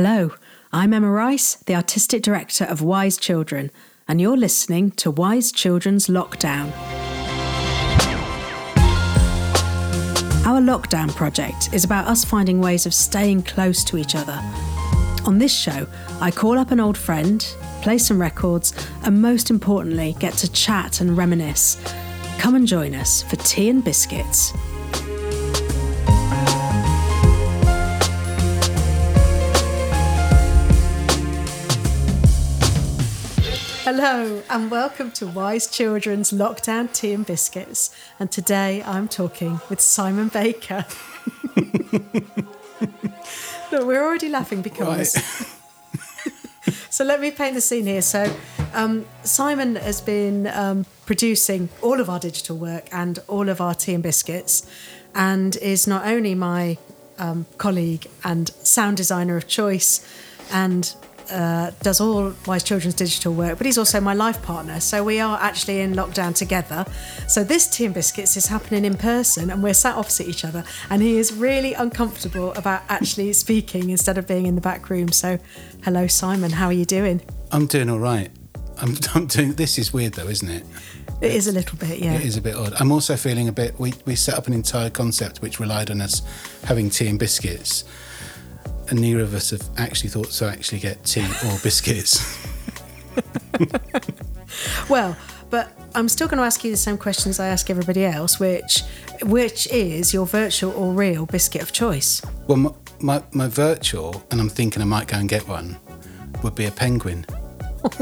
Hello, I'm Emma Rice, the Artistic Director of Wise Children, and you're listening to Wise Children's Lockdown. Our lockdown project is about us finding ways of staying close to each other. On this show, I call up an old friend, play some records, and most importantly, get to chat and reminisce. Come and join us for tea and biscuits. Hello, and welcome to Wise Children's Lockdown Tea and Biscuits. And today I'm talking with Simon Baker. Look, we're already laughing because. Right. so let me paint the scene here. So, um, Simon has been um, producing all of our digital work and all of our tea and biscuits, and is not only my um, colleague and sound designer of choice and uh, does all Wise Children's digital work, but he's also my life partner. So we are actually in lockdown together. So this Tea and Biscuits is happening in person, and we're sat opposite each other. And he is really uncomfortable about actually speaking instead of being in the back room. So, hello, Simon. How are you doing? I'm doing all right. I'm, I'm doing. This is weird, though, isn't it? It it's, a little bit, yeah. It is a bit odd. I'm also feeling a bit. We we set up an entire concept which relied on us having tea and biscuits and neither of us have actually thought to actually get tea or biscuits. well, but I'm still going to ask you the same questions I ask everybody else, which which is your virtual or real biscuit of choice? Well, my, my, my virtual, and I'm thinking I might go and get one, would be a penguin.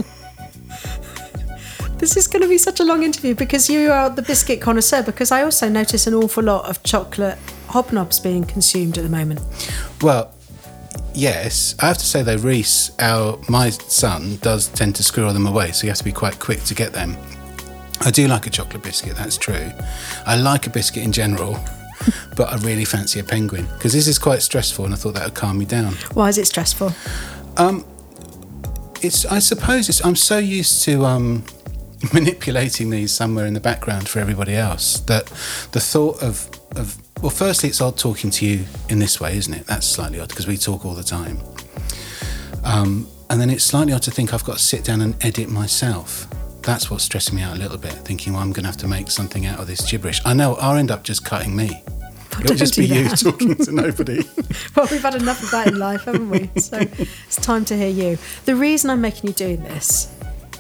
this is going to be such a long interview because you are the biscuit connoisseur. Because I also notice an awful lot of chocolate hobnobs being consumed at the moment. Well, yes, I have to say though, Reese, our my son, does tend to squirrel them away, so you have to be quite quick to get them. I do like a chocolate biscuit, that's true. I like a biscuit in general, but I really fancy a penguin because this is quite stressful, and I thought that would calm me down. Why is it stressful? Um, it's I suppose it's I'm so used to um, manipulating these somewhere in the background for everybody else that the thought of of well, firstly, it's odd talking to you in this way, isn't it? That's slightly odd because we talk all the time. Um, and then it's slightly odd to think I've got to sit down and edit myself. That's what's stressing me out a little bit, thinking, well, I'm going to have to make something out of this gibberish. I know I'll end up just cutting me. It'll just be that. you talking to nobody. well, we've had enough of that in life, haven't we? So it's time to hear you. The reason I'm making you do this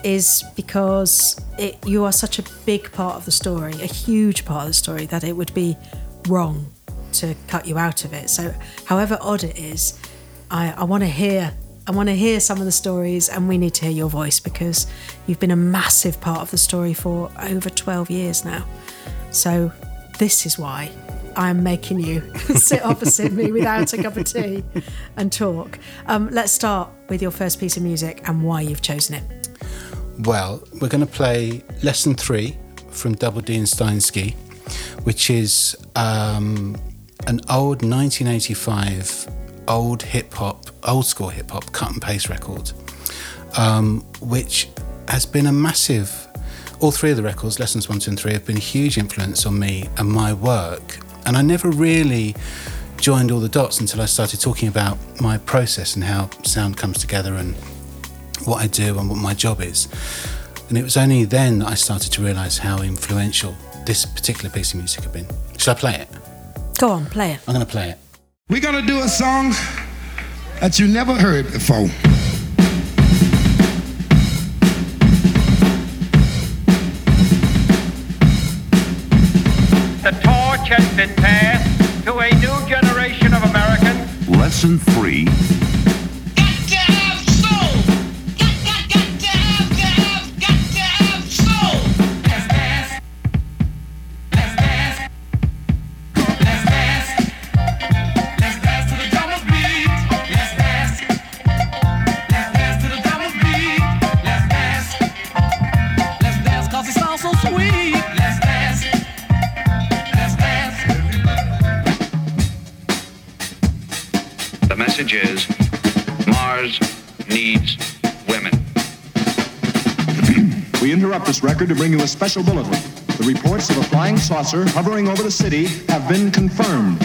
is because it, you are such a big part of the story, a huge part of the story, that it would be wrong to cut you out of it. So, however odd it is, I, I want to hear. I want to hear some of the stories, and we need to hear your voice because you've been a massive part of the story for over 12 years now. So, this is why I'm making you sit opposite me without a cup of tea and talk. Um, let's start with your first piece of music and why you've chosen it. Well, we're going to play lesson three from Double Dee and Steinski which is um, an old 1985 old hip hop, old school hip hop cut and paste record, um, which has been a massive. All three of the records, lessons one, two, and three, have been a huge influence on me and my work. And I never really joined all the dots until I started talking about my process and how sound comes together and what I do and what my job is. And it was only then that I started to realize how influential this particular piece of music have been. Should I play it? Go on, play it. I'm going to play it. We're going to do a song that you never heard before. The torch has been passed to a new generation of Americans. Lesson three this record to bring you a special bulletin. The reports of a flying saucer hovering over the city have been confirmed.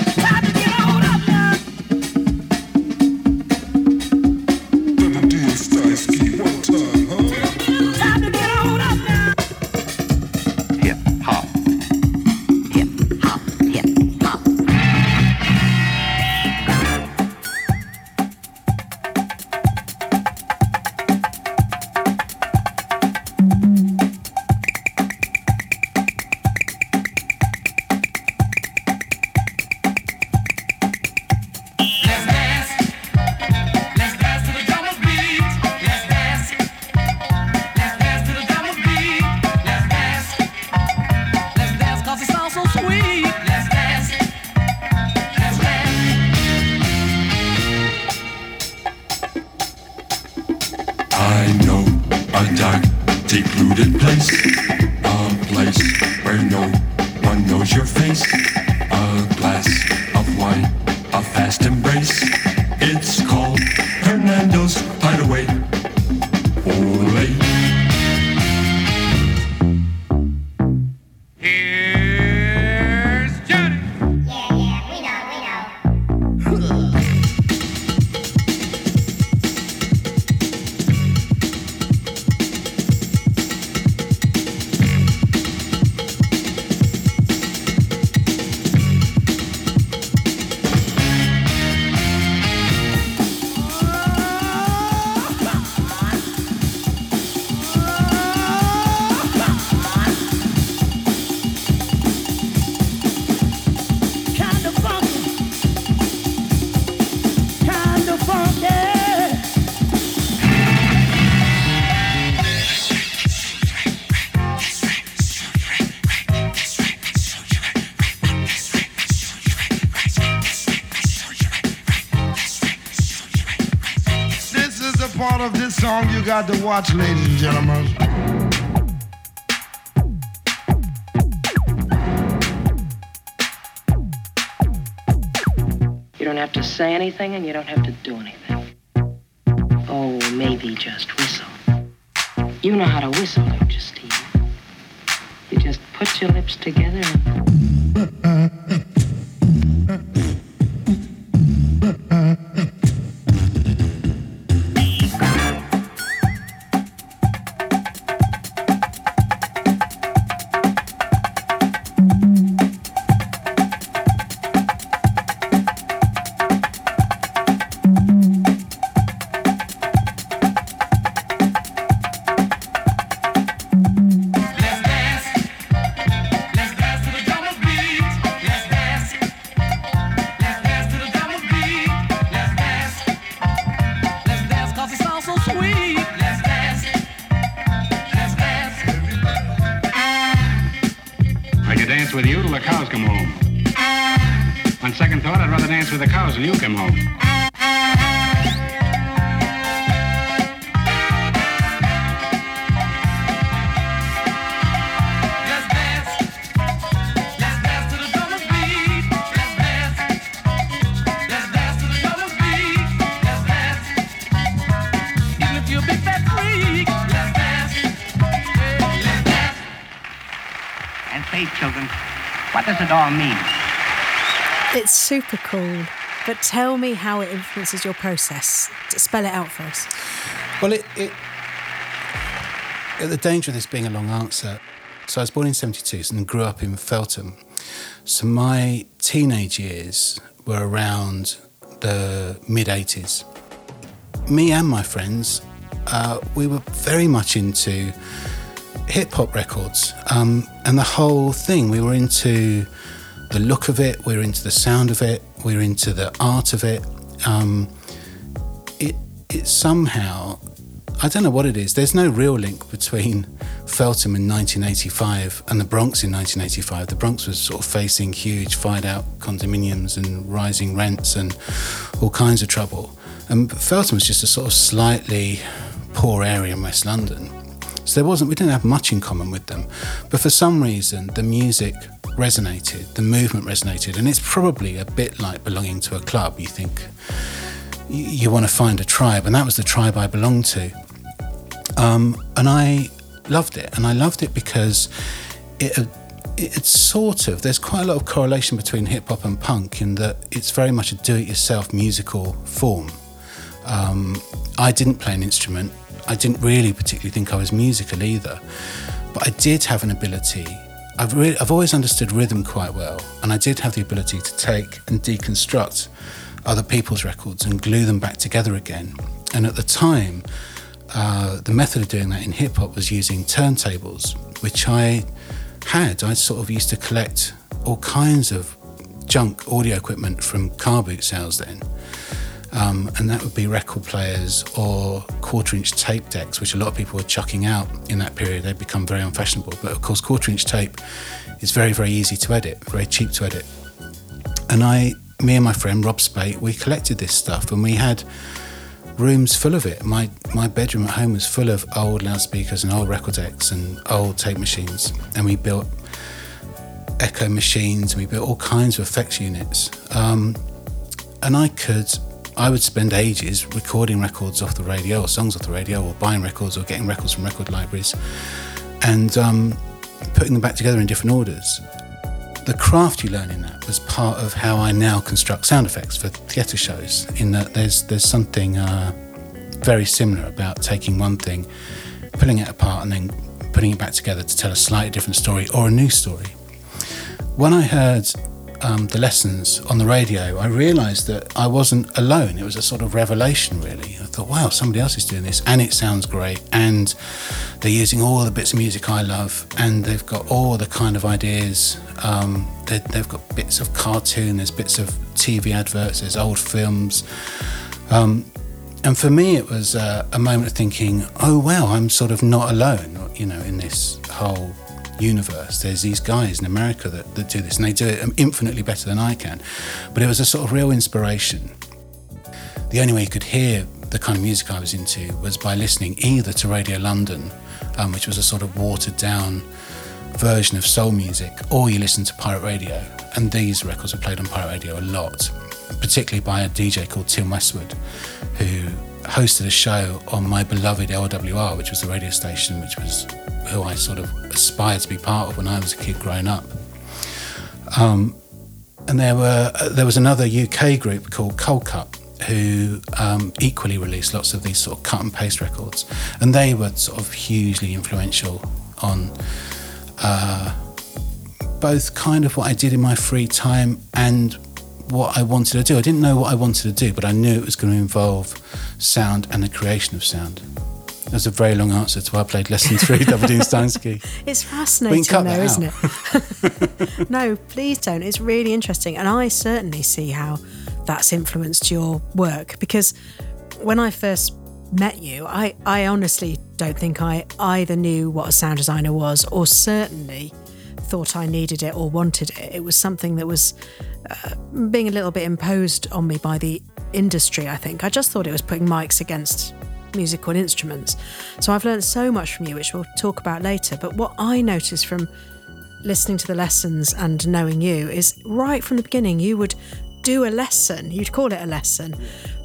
You to watch, ladies and gentlemen. You don't have to say anything and you don't have to do anything. Oh, maybe just whistle. You know how to whistle, Could dance with you till the cows come home. On second thought, I'd rather dance with the cows till you come home. And say, children, what does it all mean? It's super cool. But tell me how it influences your process. Spell it out for us. Well, it, it the danger of this being a long answer. So I was born in '72 and grew up in Feltham. So my teenage years were around the mid '80s. Me and my friends, uh, we were very much into hip hop records um, and the whole thing. We were into the look of it. We were into the sound of it. We were into the art of it. Um, it it somehow I don't know what it is. There's no real link between Feltham in 1985 and the Bronx in 1985. The Bronx was sort of facing huge fired out condominiums and rising rents and all kinds of trouble. And Feltham was just a sort of slightly poor area in West London. So there wasn't we didn't have much in common with them. But for some reason the music resonated, the movement resonated, and it's probably a bit like belonging to a club. You think you, want to find a tribe, and that was the tribe I belonged to. Um, and I loved it, and I loved it because it, it it's sort of there's quite a lot of correlation between hip hop and punk in that it's very much a do-it-yourself musical form. Um, I didn't play an instrument. I didn't really particularly think I was musical either, but I did have an ability. I've re- I've always understood rhythm quite well, and I did have the ability to take and deconstruct other people's records and glue them back together again. And at the time, uh, the method of doing that in hip hop was using turntables, which I had. I sort of used to collect all kinds of junk audio equipment from car boot sales then. Um, and that would be record players or quarter inch tape decks, which a lot of people were chucking out in that period. They'd become very unfashionable. But of course, quarter inch tape is very, very easy to edit, very cheap to edit. And I, me and my friend Rob Spate, we collected this stuff and we had rooms full of it. My my bedroom at home was full of old loudspeakers and old record decks and old tape machines, and we built echo machines. We built all kinds of effects units, um, and I could. I would spend ages recording records off the radio, or songs off the radio, or buying records, or getting records from record libraries, and um, putting them back together in different orders. The craft you learn in that was part of how I now construct sound effects for theatre shows. In that there's there's something uh, very similar about taking one thing, pulling it apart, and then putting it back together to tell a slightly different story or a new story. When I heard um, the lessons on the radio, I realised that I wasn't alone. It was a sort of revelation, really. I thought, wow, somebody else is doing this, and it sounds great, and they're using all the bits of music I love, and they've got all the kind of ideas. Um, they, they've got bits of cartoon, there's bits of TV adverts, there's old films. Um, and for me, it was uh, a moment of thinking, oh, wow, I'm sort of not alone, you know, in this whole universe. There's these guys in America that, that do this, and they do it infinitely better than I can. But it was a sort of real inspiration. The only way you could hear the kind of music I was into was by listening either to Radio London, um, which was a sort of watered down version of soul music, or you listen to pirate radio. And these records were played on pirate radio a lot, particularly by a DJ called Tim Westwood, who hosted a show on my beloved LWR, which was the radio station, which was who I sort of aspired to be part of when I was a kid growing up. Um, and there were uh, there was another UK group called Coldcut who um, equally released lots of these sort of cut and paste records, and they were sort of hugely influential on uh, both kind of what I did in my free time and what I wanted to do. I didn't know what I wanted to do, but I knew it was going to involve sound and the creation of sound. That's a very long answer to why I played lesson three, Double Dean Steinski. It's fascinating, though, isn't it? no, please don't. It's really interesting. And I certainly see how that's influenced your work because when I first met you, I, I honestly don't think I either knew what a sound designer was or certainly thought I needed it or wanted it. It was something that was uh, being a little bit imposed on me by the industry, I think. I just thought it was putting mics against musical instruments. So I've learned so much from you, which we'll talk about later. But what I noticed from listening to the lessons and knowing you is right from the beginning, you would do a lesson, you'd call it a lesson.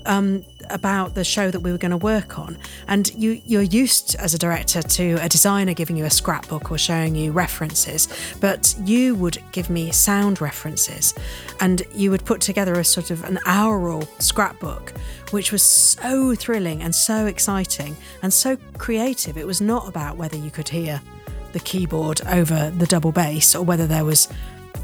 Um, about the show that we were going to work on, and you you're used as a director to a designer giving you a scrapbook or showing you references, but you would give me sound references, and you would put together a sort of an aural scrapbook, which was so thrilling and so exciting and so creative. It was not about whether you could hear the keyboard over the double bass or whether there was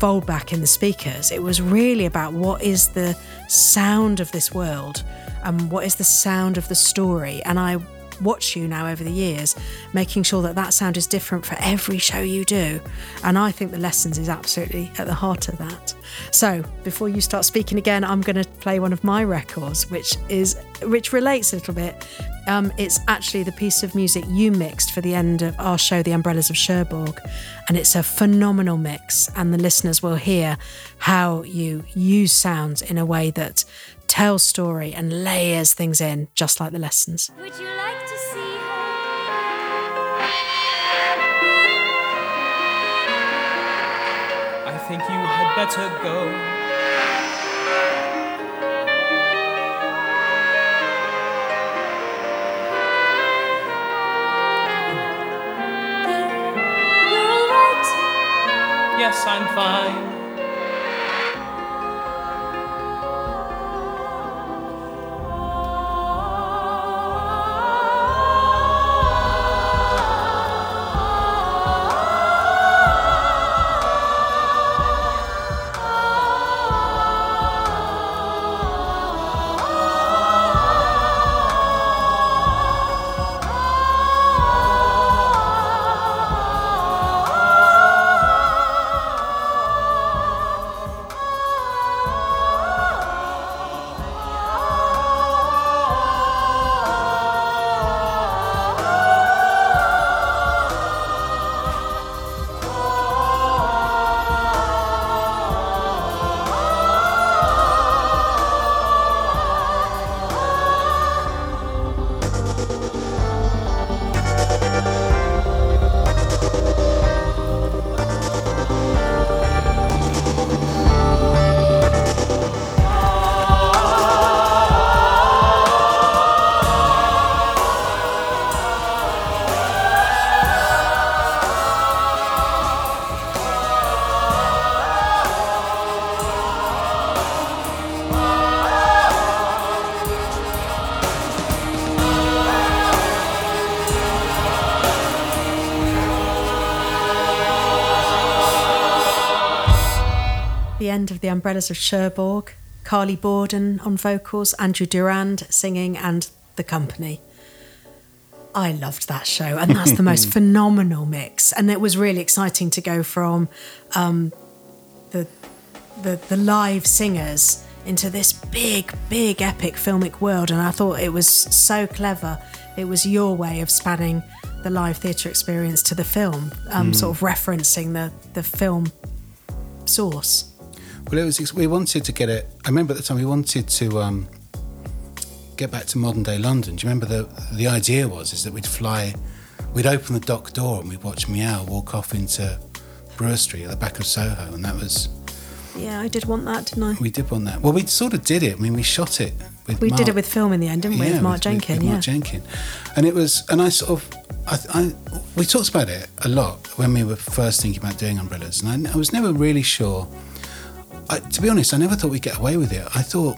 fold back in the speakers. It was really about what is the sound of this world and what is the sound of the story. And I watch you now over the years, making sure that that sound is different for every show you do. And I think the lessons is absolutely at the heart of that. So before you start speaking again, I'm going to play one of my records, which is which relates a little bit. Um, it's actually the piece of music you mixed for the end of our show, The Umbrellas of Cherbourg, and it's a phenomenal mix. And the listeners will hear how you use sounds in a way that tells story and layers things in, just like the lessons. Would you like to see her? I think you had better go. Yes, I'm fine. End of the Umbrellas of Cherbourg, Carly Bawden on vocals, Andrew Durand singing, and the company. I loved that show, and that's the most phenomenal mix. And it was really exciting to go from um, the, the the live singers into this big, big, epic filmic world. And I thought it was so clever. It was your way of spanning the live theatre experience to the film, um, Mm. sort of referencing the the film source. Well, it was. We wanted to get it. I remember at the time we wanted to um, get back to modern day London. Do you remember the the idea was is that we'd fly, we'd open the dock door and we'd watch Meow walk off into Brewer Street at the back of Soho, and that was Yeah, I did want that, didn't I? we did want that. Well, we sort of did it. I mean, we shot it with. We did it with film in the end, didn't we? Yeah, with Mark Jenkin, with yeah. Mark Jenkin, and it was, and I sort of, I, I, we talked about it a lot when we were first thinking about doing umbrellas, and I, I was never really sure. I, to be honest, I never thought we'd get away with it. I thought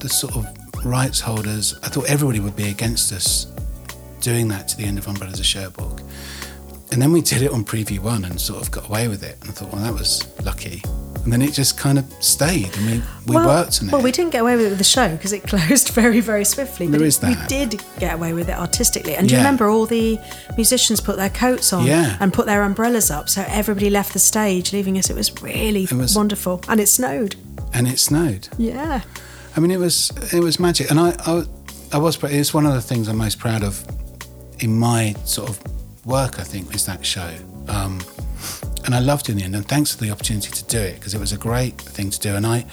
the sort of rights holders, I thought everybody would be against us doing that to the end of Umbrellas of Cherbourg. And then we did it on Preview One and sort of got away with it. And I thought, well, that was lucky. And then it just kind of stayed, and we, we well, worked on it. Well, we didn't get away with it with the show because it closed very, very swiftly. But There it- is we did get away with it artistically. And do you remember all the musicians put their coats on Yeah. and put their umbrellas up, so everybody left the stage, leaving us. It was really It was- wonderful, and it snowed. and it snowed. Yeah. I mean, it was it was magic, and I I, I was it's one of the things I'm most proud of in my sort of work. I think is that show, um, and I loved it in the end. And thanks for the opportunity to do it because it was a great thing to do. And I,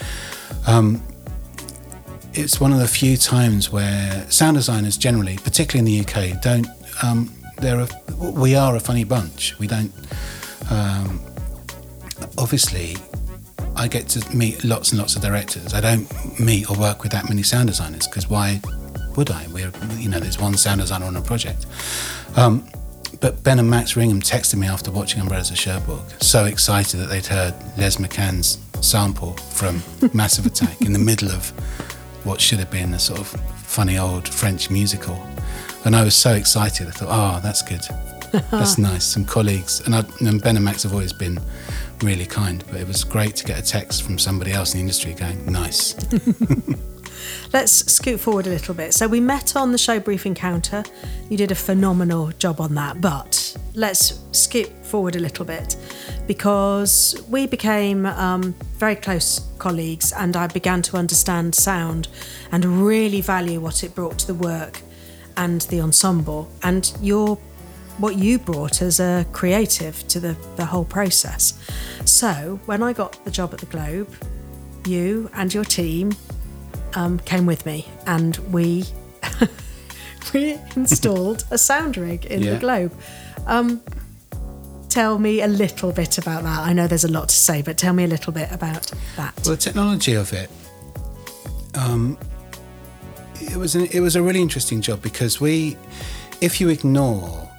um, it's one of the few times where sound designers generally, particularly in the UK, don't. Um, they're a, we are a funny bunch. We don't. Um, obviously, I get to meet lots and lots of directors. I don't meet or work with that many sound designers because why would I? We're, you know, there's one sound designer on a project. Um, but Ben and Max Ringham texted me after watching Umbrellas of Cherbourg, so excited that they'd heard Les McCann's sample from Massive Attack in the middle of what should have been a sort of funny old French musical. And I was so excited. I thought, oh, that's good. That's nice. Some colleagues, and, I, and Ben and Max have always been really kind, but it was great to get a text from somebody else in the industry going, nice. Let's scoot forward a little bit. So we met on the show brief encounter. You did a phenomenal job on that, but let's skip forward a little bit because we became um, very close colleagues, and I began to understand sound and really value what it brought to the work and the ensemble, and your what you brought as a creative to the, the whole process. So when I got the job at the Globe, you and your team um, came with me, and we we installed a sound rig in Yeah. the Globe. Um, tell me a little bit about that. I know there's a lot to say, but tell me a little bit about that. Well, the technology of it, um, it was an, it was a really interesting job because we, if you ignore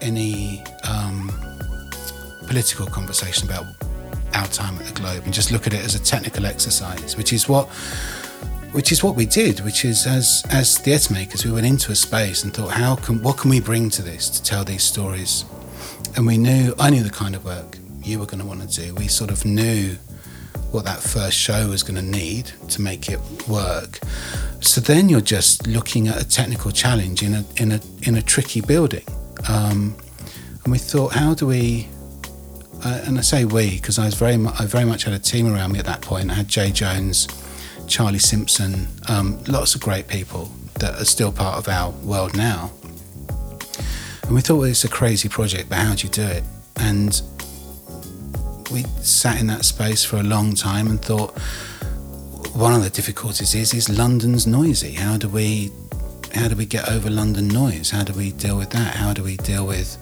any um, political conversation about our time at the Globe and just look at it as a technical exercise, which is what which is what we did, which is as as theatre makers, we went into a space and thought, how can what can we bring to this to tell these stories? And we knew I knew the kind of work you were going to want to do. We sort of knew what that first show was going to need to make it work. So then you're just looking at a technical challenge in a in a in a tricky building, um, and we thought, how do we? Uh, and I say we because I was very mu- I very much had a team around me at that point. I had Jay Jones, Charlie Simpson, um, lots of great people that are still part of our world now. And we thought, well, it's a crazy project, but how do you do it? And we sat in that space for a long time and thought one of the difficulties is is London's noisy. How do we how do we get over London noise? How do we deal with that? How do we deal with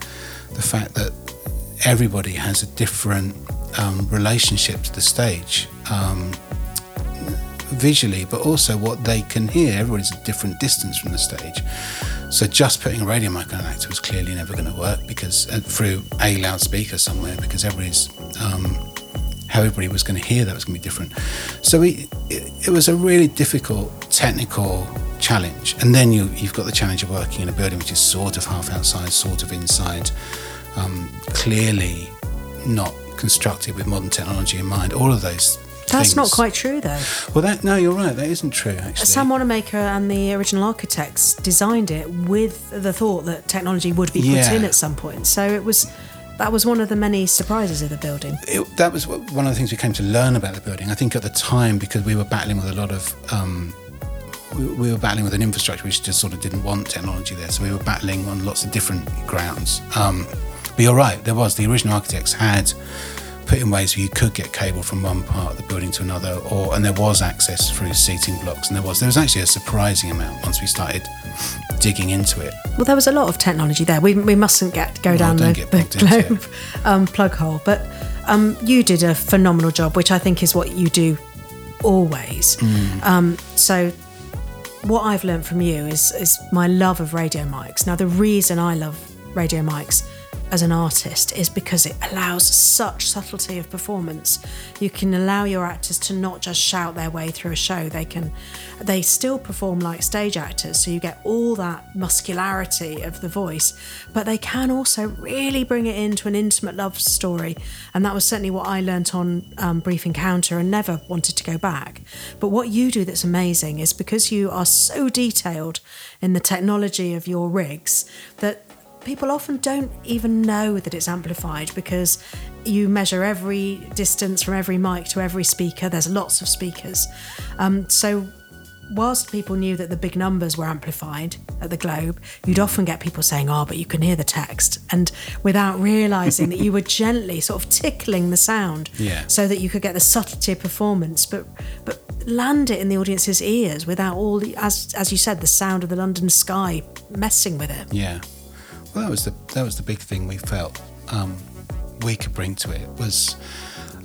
the fact that everybody has a different um, relationship to the stage um, visually, but also what they can hear. Everybody's a different distance from the stage. So just putting a radio mic on an actor was clearly never going to work because uh, through a loudspeaker somewhere because everybody's um, how everybody was going to hear that was going to be different. So we, it, it was a really difficult technical challenge. And then you, you've got the challenge of working in a building which is sort of half outside, sort of inside, um, clearly not constructed with modern technology in mind. All of those That's not quite true, though. Well, that no, you're right. That isn't true. Actually, Sam Wanamaker and the original architects designed it with the thought that technology would be put Yeah. in at some point. So it was that was one of the many surprises of the building. it, that was one of the things we came to learn about the building. I think at the time, because we were battling with a lot of, um, we, we were battling with an infrastructure which just sort of didn't want technology there. So we were battling on lots of different grounds. Um, but you're right, there was the original architects had put in ways where you could get cable from one part of the building to another, or and there was access through seating blocks, and there was there was actually a surprising amount once we started digging into it. Well, there was a lot of technology there. We, we mustn't get go down the, the globe um, plug hole, but um, you did a phenomenal job, which I think is what you do always. Mm. Um, so, what I've learned from you is is my love of radio mics. Now, the reason I love radio mics as an artist is because it allows such subtlety of performance. You can allow your actors to not just shout their way through a show. They can they still perform like stage actors, so you get all that muscularity of the voice, but they can also really bring it into an intimate love story. And that was certainly what I learnt on um, Brief Encounter and never wanted to go back. But what you do that's amazing is because you are so detailed in the technology of your rigs that people often don't even know that it's amplified because you measure every distance from every mic to every speaker. There's lots of speakers. Um, so, whilst people knew that the big numbers were amplified at the Globe, you'd often get people saying, Oh, but you can hear the text. And without realizing that you were gently sort of tickling the sound Yeah. so that you could get the subtlety of performance, but, but land it in the audience's ears without all the, as, as you said, the sound of the London sky messing with it. Yeah. Well, that was the that was the big thing we felt um, we could bring to it was,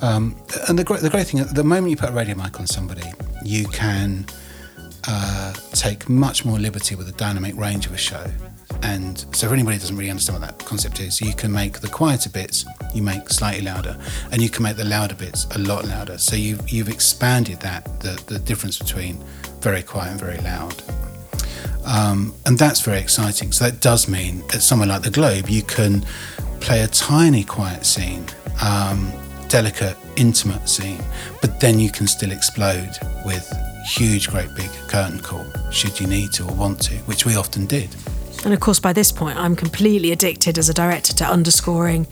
um, and the great the great thing the moment you put a radio mic on somebody, you can uh, take much more liberty with the dynamic range of a show. And so, for anybody doesn't really understand what that concept is, you can make the quieter bits you make slightly louder, and you can make the louder bits a lot louder. So you've you've expanded that the the difference between very quiet and very loud. Um, and that's very exciting. So that does mean at somewhere like the Globe, you can play a tiny quiet scene, um, delicate, intimate scene, but then you can still explode with huge, great big curtain call, should you need to or want to, which we often did. And of course, by this point, I'm completely addicted as a director to underscoring,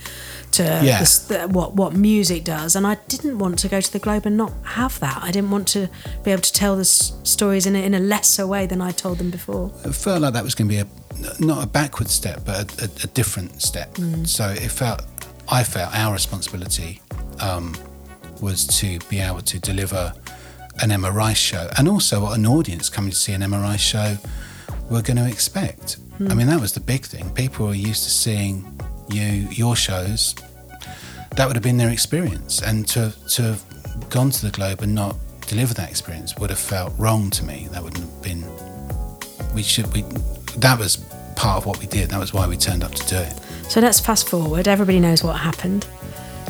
to Yeah. the the, what what music does. And I didn't want to go to the Globe and not have that. I didn't want to be able to tell the s- stories in a, in a lesser way than I told them before. It felt like that was going to be a not a backward step, but a, a, a different step. So it felt, I felt our responsibility um, was to be able to deliver an Emma Rice show, and also what an audience coming to see an Emma Rice show were going to expect. I mean, that was the big thing. People were used to seeing you, your shows. That would have been their experience, and to to have gone to the Globe and not deliver that experience would have felt wrong to me. That wouldn't have been we should we that was part of what we did that was why we turned up to do it So let's fast forward. Everybody knows what happened,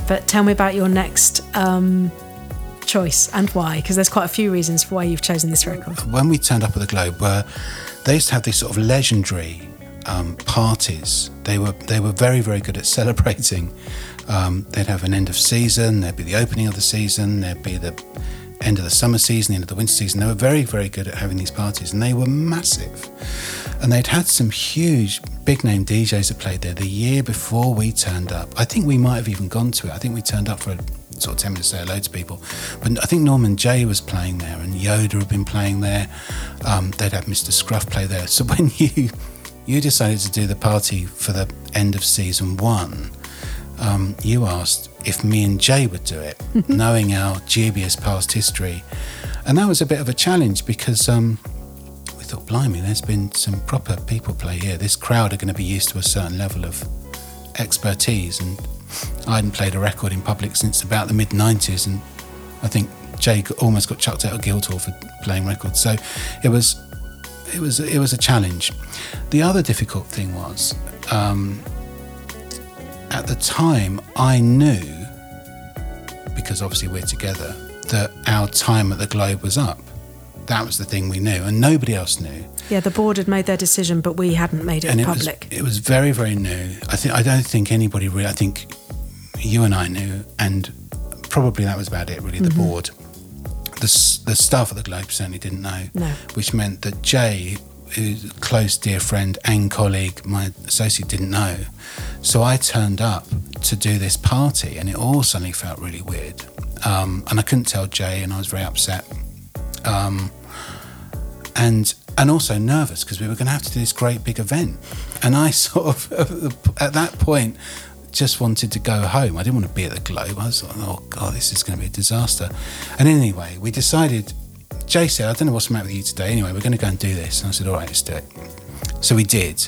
but tell me about your next um, choice and why, because there's quite a few reasons for why you've chosen this record. when we turned up at the globe were they used to have these sort of legendary um, parties they were they were very very good at celebrating um, they'd have an end of season there'd be the opening of the season there'd be the end of the summer season the end of the winter season they were very very good at having these parties and they were massive and they'd had some huge big name DJs that played there the year before we turned up. I think we might have even gone to it. I think we turned up for a sort of 10 minutes to say hello to people. But I think Norman Jay was playing there and Yoda had been playing there. Um, they'd had Mr. Scruff play there. So when you you decided to do the party for the end of season one, um, you asked if me and Jay would do it, knowing our dubious past history. And that was a bit of a challenge because um, we thought, blimey, there's been some proper people play here. This crowd are going to be used to a certain level of expertise. And I hadn't played a record in public since about the mid 90s. And I think Jay almost got chucked out of Guildhall for playing records. So it was. It was it was a challenge. The other difficult thing was, um, at the time, I knew because obviously we're together that our time at the Globe was up. That was the thing we knew, and nobody else knew. Yeah, the board had made their decision, but we hadn't made it and it public. was it was very very new. I think I don't think anybody really. I think you and I knew, and probably that was about it. Really, the Mm-hmm. board. The, the staff of the Globe certainly didn't know. No. Which meant that Jay, who's a close dear friend and colleague, my associate, didn't know. So I turned up to do this party, and it all suddenly felt really weird. Um, and I couldn't tell Jay, and I was very upset. Um, and and also nervous because we were going to have to do this great big event. And I sort of, at that point, just wanted to go home. I didn't want to be at the Globe. I was like, oh God, this is going to be a disaster. And anyway, we decided, Jay said, I don't know what's the matter with you today. Anyway, we're going to go and do this. And I said, all right, let's do it. So we did.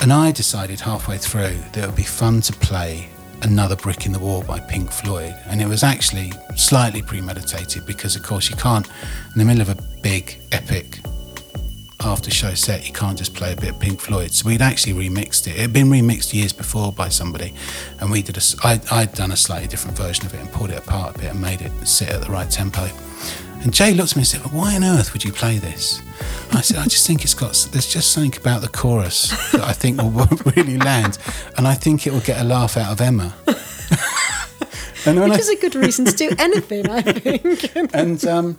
And I decided halfway through that it would be fun to play Another Brick in the Wall by Pink Floyd. And it was actually slightly premeditated because, of course, you can't, in the middle of a big, epic after show set, you can't just play a bit of Pink Floyd. So we'd actually remixed it. It had been remixed years before by somebody, and we did a. I, I'd done a slightly different version of it and pulled it apart a bit and made it sit at the right tempo. And Jay looked at me and said, "Why on earth would you play this?" I said, "I just think it's got. There's just something about the chorus that I think will really land, and I think it will get a laugh out of Emma." and Which I- is a good reason to do anything, I think. and um,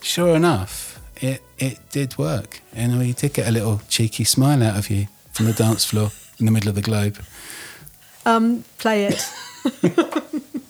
sure enough, it it did work, and we did get a little cheeky smile out of you from the dance floor in the middle of the globe. um, play it.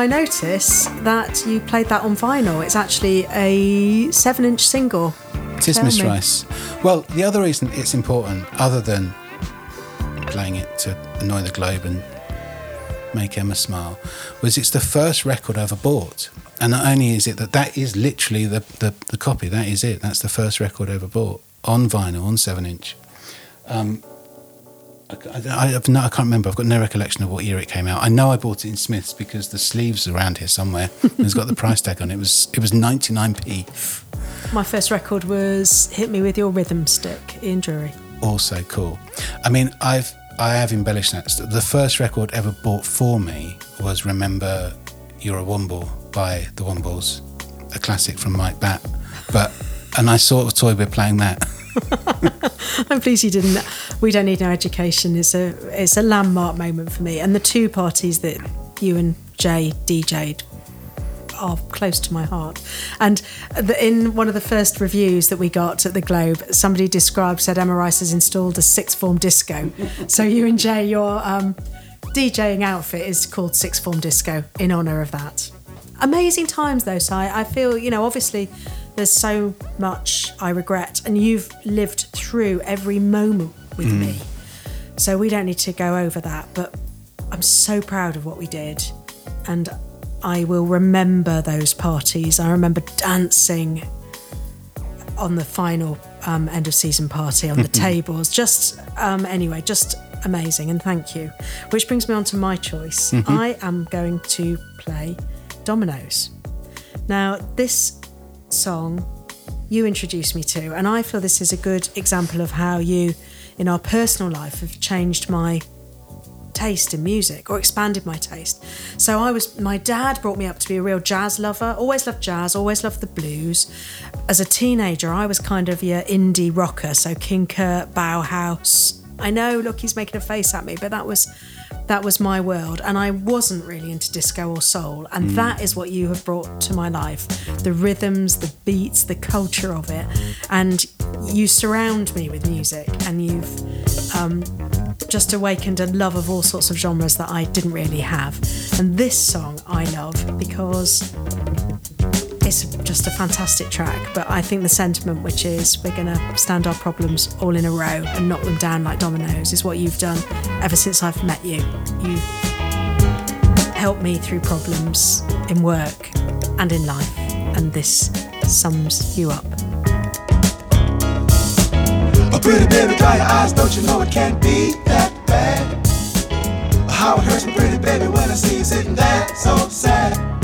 I notice that you played that on vinyl. It's actually a seven-inch single. It is Miss. Rice. Well, the other reason it's important, other than playing it to annoy the globe and make Emma smile, was it's the first record I ever bought. And not only is it that that is literally the, the, the copy, that is it. That's the first record I ever bought on vinyl, on seven inch. Um, I, have no, I can't remember. I've got no recollection of what year it came out. I know I bought it in Smiths because the sleeves around here somewhere. and it's got the price tag on it. It was it was 99p. My first record was "Hit Me with Your Rhythm Stick" Ian Dury. also cool. I mean, I've I have embellished that. The first record ever bought for me was "Remember You're a Womble" by the Wombles, a classic from Mike Batt. But and I sort of toyed with playing that. I'm pleased you didn't. We don't need no education. It's a it's a landmark moment for me. And the two parties that you and Jay DJ'd are close to my heart. And the, in one of the first reviews that we got at the Globe, somebody described said Emma Rice has installed a sixth form disco. so you and Jay, your um, DJing outfit is called Sixth Form Disco in honour of that. Amazing times though, Si. I feel you know obviously there's so much I regret, and you've lived through every moment with Mm. me. So we don't need to go over that, but I'm so proud of what we did. And I will remember those parties. I remember dancing on the final um, end of season party on the tables. Just, um, anyway, just amazing. And thank you. Which brings me on to my choice. Mhm. I am going to play Dominoes. Now, this song you introduced me to, and I feel this is a good example of how you, in our personal life, have changed my taste in music or expanded my taste. So I was my dad brought me up to be a real jazz lover. Always loved jazz, always loved the blues. As a teenager, I was kind of your indie rocker, so King Kurt, Bauhaus. I know, look, he's making a face at me, but that was that was my world and I wasn't really into disco or soul and Mm. that is what you have brought to my life. The rhythms, the beats, the culture of it and you surround me with music and you've um, just awakened a love of all sorts of genres that I didn't really have. And this song I love because it's just a fantastic track. But I think the sentiment, which is we're going to stand our problems all in a row and knock them down like dominoes, is what you've done ever since I've met you. You've helped me through problems in work and in life. And this sums you up. Pretty baby, dry your eyes, don't you know it can't be that bad? How it hurts pretty baby, when I see you sitting there so sad.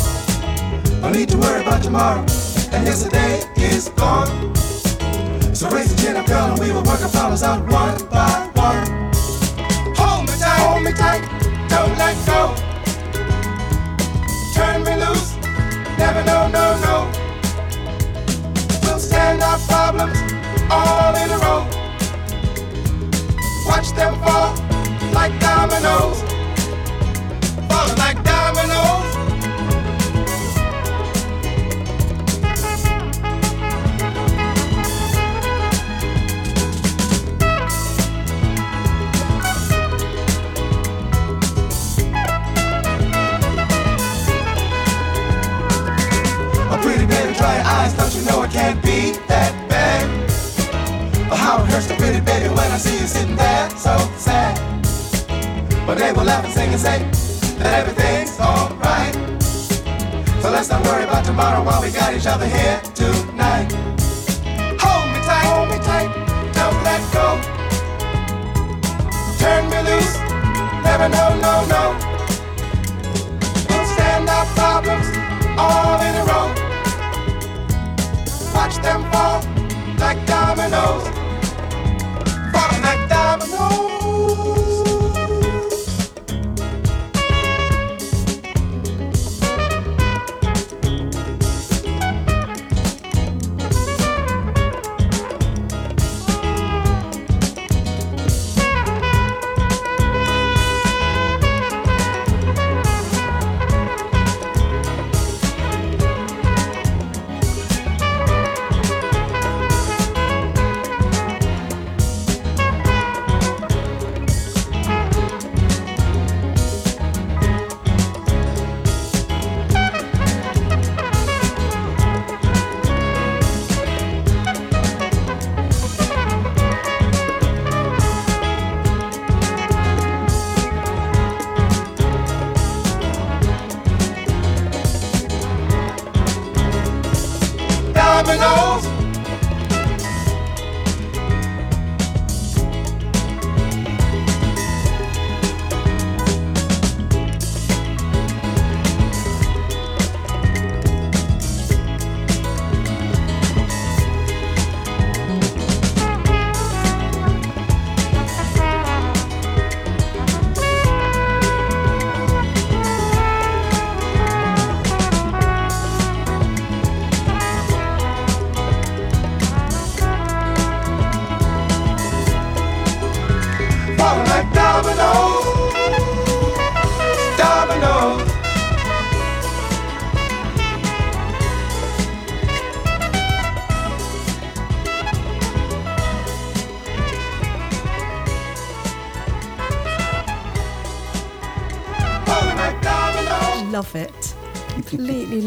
No need to worry about tomorrow, and yesterday is gone. So raise the chin up, girl, and we will work our problems out one by one. Hold me tight, hold me tight, don't let go. Turn me loose, never no, no, no. We'll stand our problems all in a row. Watch them fall like dominoes. Falling like dominoes.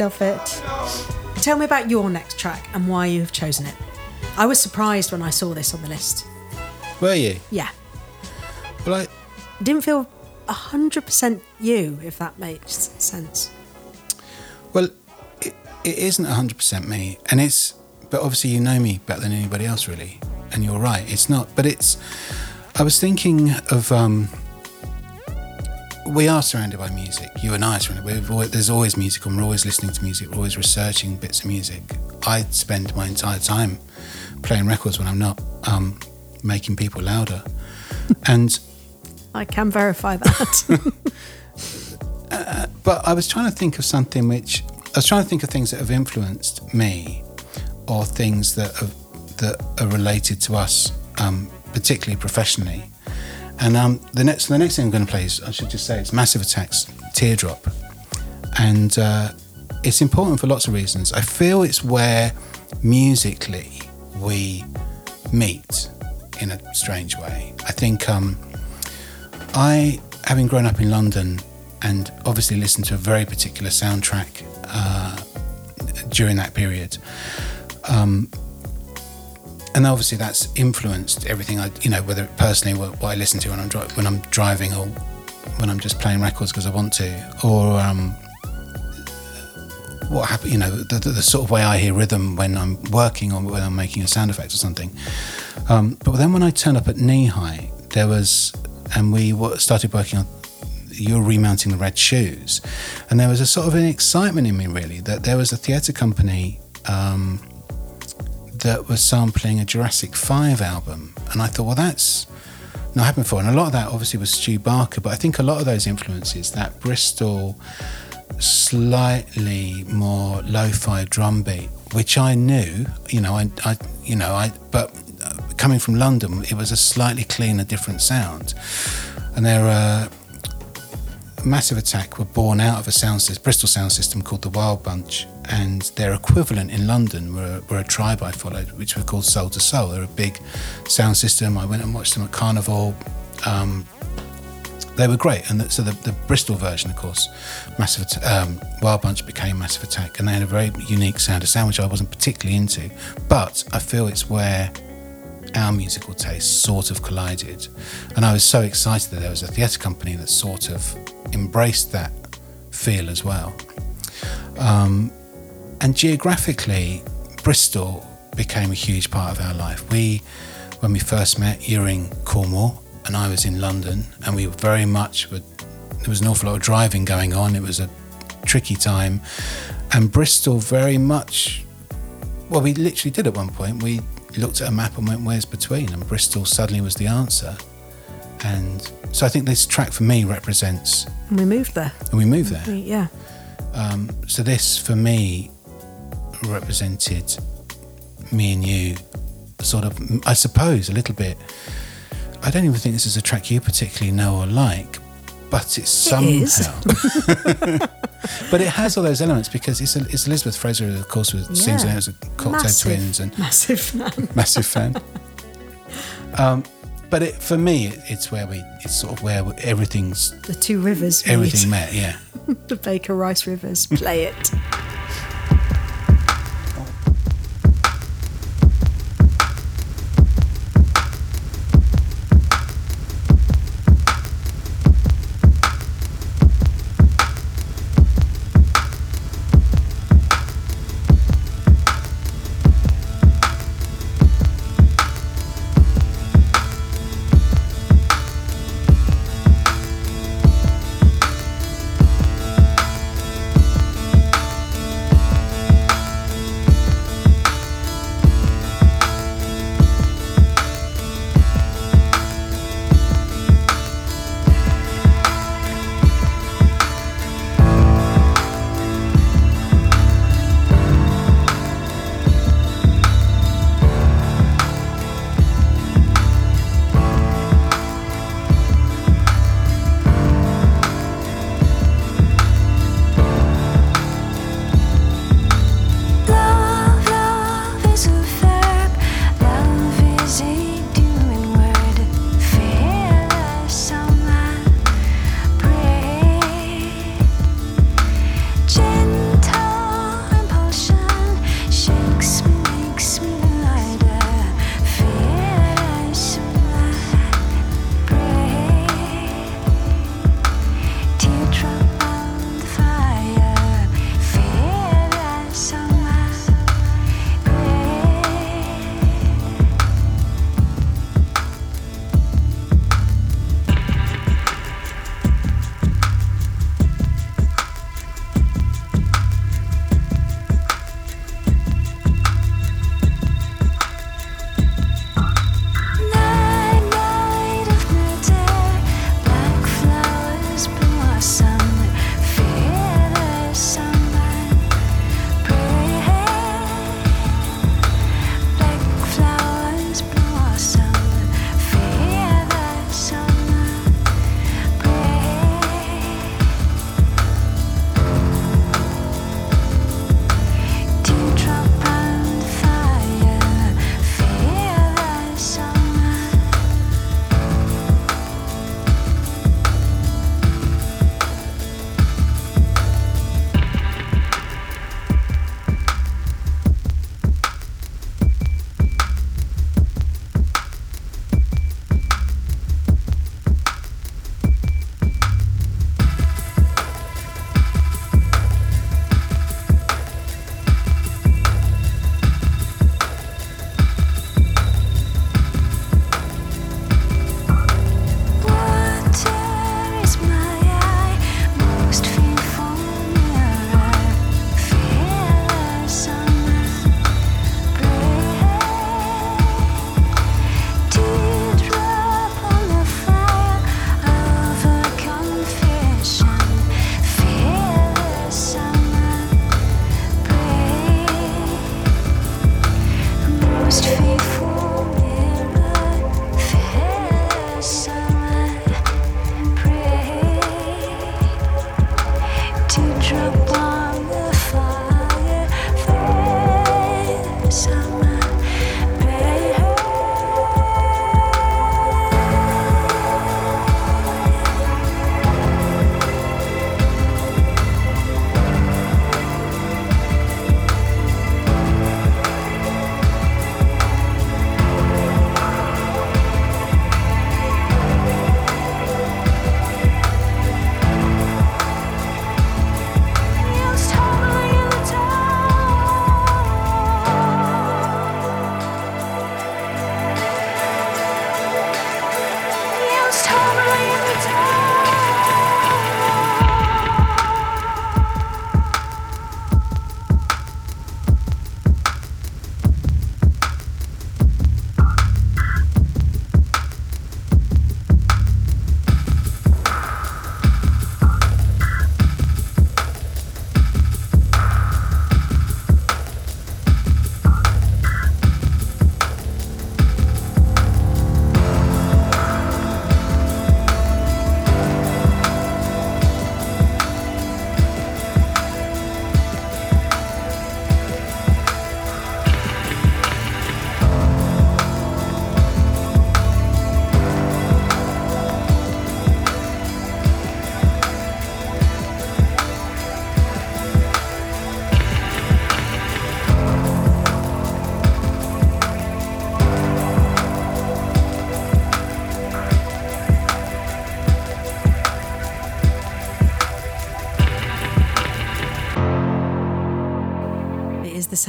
Completely love it. Tell me about your next track and why you have chosen it. I was surprised when I saw this on the list. Were you? Yeah. Well, I, didn't feel 100% you, if that makes sense. Well, it, it isn't 100% me. And it's, but obviously you know me better than anybody else, really. And you're right, it's not. But it's, I was thinking of, um, we are surrounded by music. You and I are surrounded. We've always, there's always music, and we're always listening to music. We're always researching bits of music. I spend my entire time playing records when I'm not um, making people louder. and I can verify that. but I was trying to think of something which I was trying to think of things that have influenced me, or things that have, that are related to us, um, particularly professionally. And um, the next the next thing I'm going to play is I should just say it's Massive Attacks Teardrop, and uh, it's important for lots of reasons. I feel it's where musically we meet in a strange way. I think um, I, having grown up in London and obviously listened to a very particular soundtrack uh, during that period, um, and obviously that's influenced everything I, you know, whether personally what, what I listen to when I'm dri- when I'm driving or when I'm just playing records because I want to, or um, what happen, you know, the, the, the sort of way I hear rhythm when I'm working or when I'm making a sound effect or something. Um, but then when I turned up at Kneehigh, there was, and we started working on, you were remounting the red shoes, and there was a sort of an excitement in me really that there was a theatre company um, that was sampling a Jurassic Five album, and I thought, well, that's not happened before, and a lot of that obviously was Stu Barker, but I think a lot of those influences, that Bristol slightly more lo-fi drum beat, which I knew, you know, I, I you know, I, but coming from London, it was a slightly cleaner, different sound, and there are. Massive Attack were born out of a sound system, Bristol sound system called the Wild Bunch, and their equivalent in London were, were a tribe I followed, which were called Soul II Soul. They're a big sound system. I went and watched them at Carnival. Um, they were great, and the, so the, the Bristol version, of course, Massive um, Wild Bunch became Massive Attack, and they had a very unique sound, a sound which I wasn't particularly into, but I feel it's where our musical tastes sort of collided, and I was so excited that there was a theatre company that sort of embraced that feel as well. Um, and geographically, Bristol became a huge part of our life. We, when we first met, you were in Cornwall and I was in London, and we very much were. There was an awful lot of driving going on. It was a tricky time, and Bristol very much. Well, we literally did at one point. We looked at a map and went, "Where's between?" And Bristol suddenly was the answer. And so I think this track for me represents, and we moved there. and we moved there. We- yeah. Um, so this for me represented me and you, sort of, I suppose, a little bit. I don't even think this is a track you particularly know or like, but it's somehow. is. but it has all those elements because it's, it's Elizabeth Fraser, of course, who sings Yeah. and it was a Cocteau Massive, Twins and massive fan. massive fan. Um, but it, for me, it's where we, it's sort of where everything's The two rivers. meet. everything met. Yeah. the Baker Rice Rivers. Play it.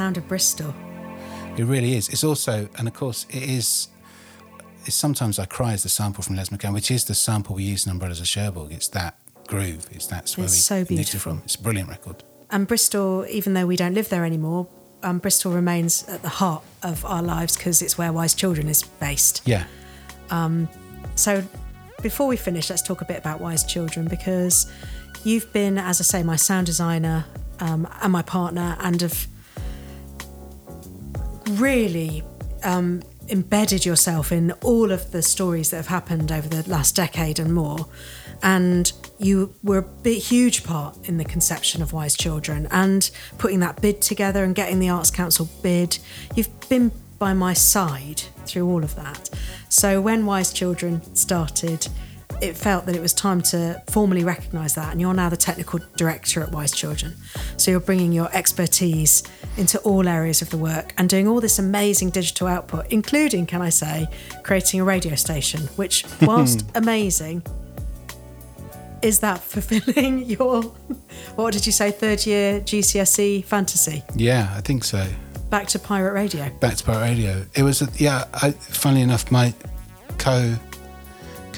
Sound of Bristol. It really is. It's also, and of course, it is. It's sometimes I cry as the sample from Les McCann, which is the sample we use in Umbrellas of Cherbourg. It's that groove. It's that where It's we so nicked it beautiful. from. It's a brilliant record. And Bristol, even though we don't live there anymore, um, Bristol remains at the heart of our lives because it's where Wise Children is based. Yeah. Um, so before we finish, let's talk a bit about Wise Children because you've been, as I say, my sound designer um, and my partner, and have really um, embedded yourself in all of the stories that have happened over the last decade and more. And you were a big, huge part in the conception of Wise Children and putting that bid together and getting the Arts Council bid. You've been by my side through all of that. So when Wise Children started, it felt that it was time to formally recognise that. And you're now the technical director at Wise Children. So you're bringing your expertise into all areas of the work and doing all this amazing digital output, including, can I say, creating a radio station, which, whilst amazing, is that fulfilling your, what did you say, third year GCSE fantasy? Yeah, I think so. Back to pirate radio. Back to Pirate Radio. It was, a, yeah, I, funnily enough, my co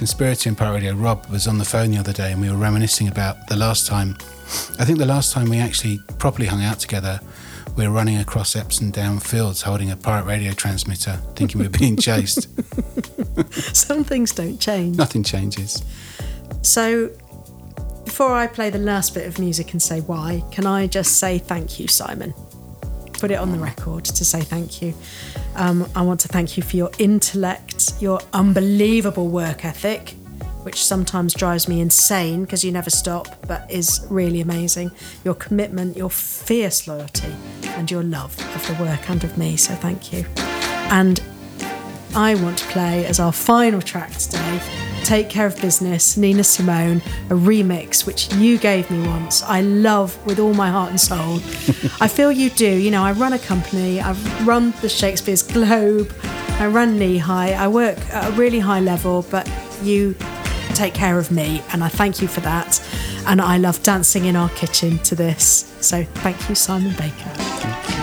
conspirator in Pirate Radio, Rob, was on the phone the other day and we were reminiscing about the last time. I think the last time we actually properly hung out together, we were running across Epsom Down fields holding a pirate radio transmitter, thinking we were being chased. Some things don't change. Nothing changes. So, before I play the last bit of music and say why, can I just say thank you, Simon? Put it on the mm. record to say thank you. Um, I want to thank you for your intellect, your unbelievable work ethic, which sometimes drives me insane because you never stop, but is really amazing. Your commitment, your fierce loyalty, and your love of the work and of me. So, thank you. And I want to play as our final track today Take Care of Business, Nina Simone, a remix which you gave me once. I love with all my heart and soul. I feel you do. You know, I run a company, I've run the Shakespeare's Globe, I run Kneehigh, I work at a really high level, but you take care of me, and I thank you for that. And I love dancing in our kitchen to this. So thank you, Simon Baker.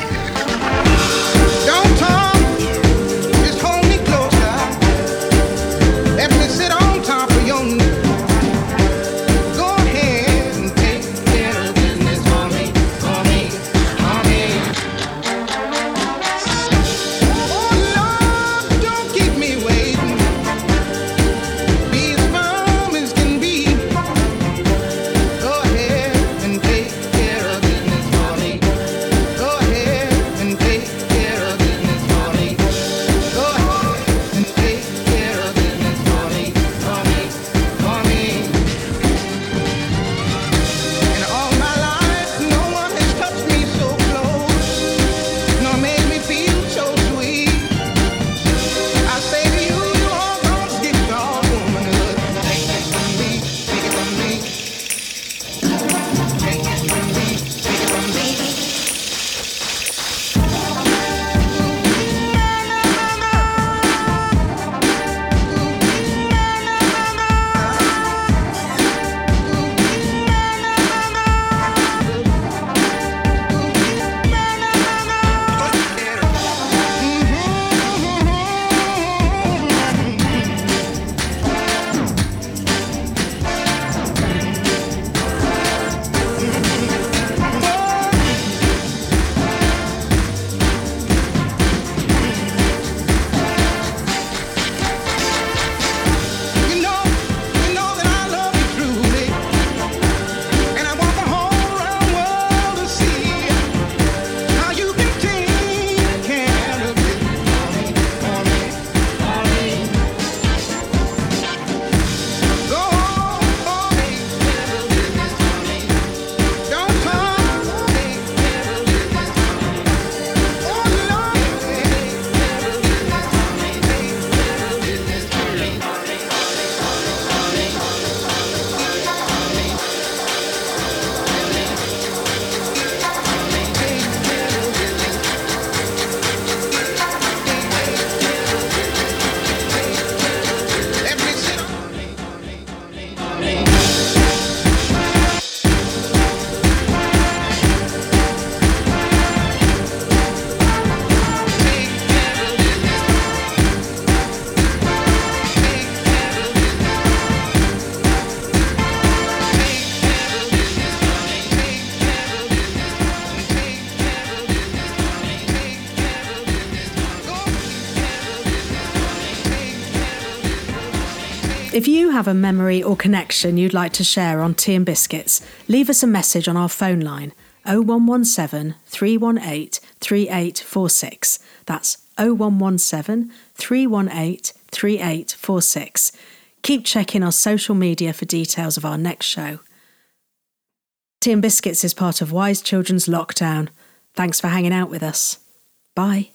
A memory or connection you'd like to share on Tea and Biscuits, leave us a message on our phone line 0117 318 3846. That's 0117 318 3846. Keep checking our social media for details of our next show. Tea and Biscuits is part of Wise Children's Lockdown. Thanks for hanging out with us. Bye.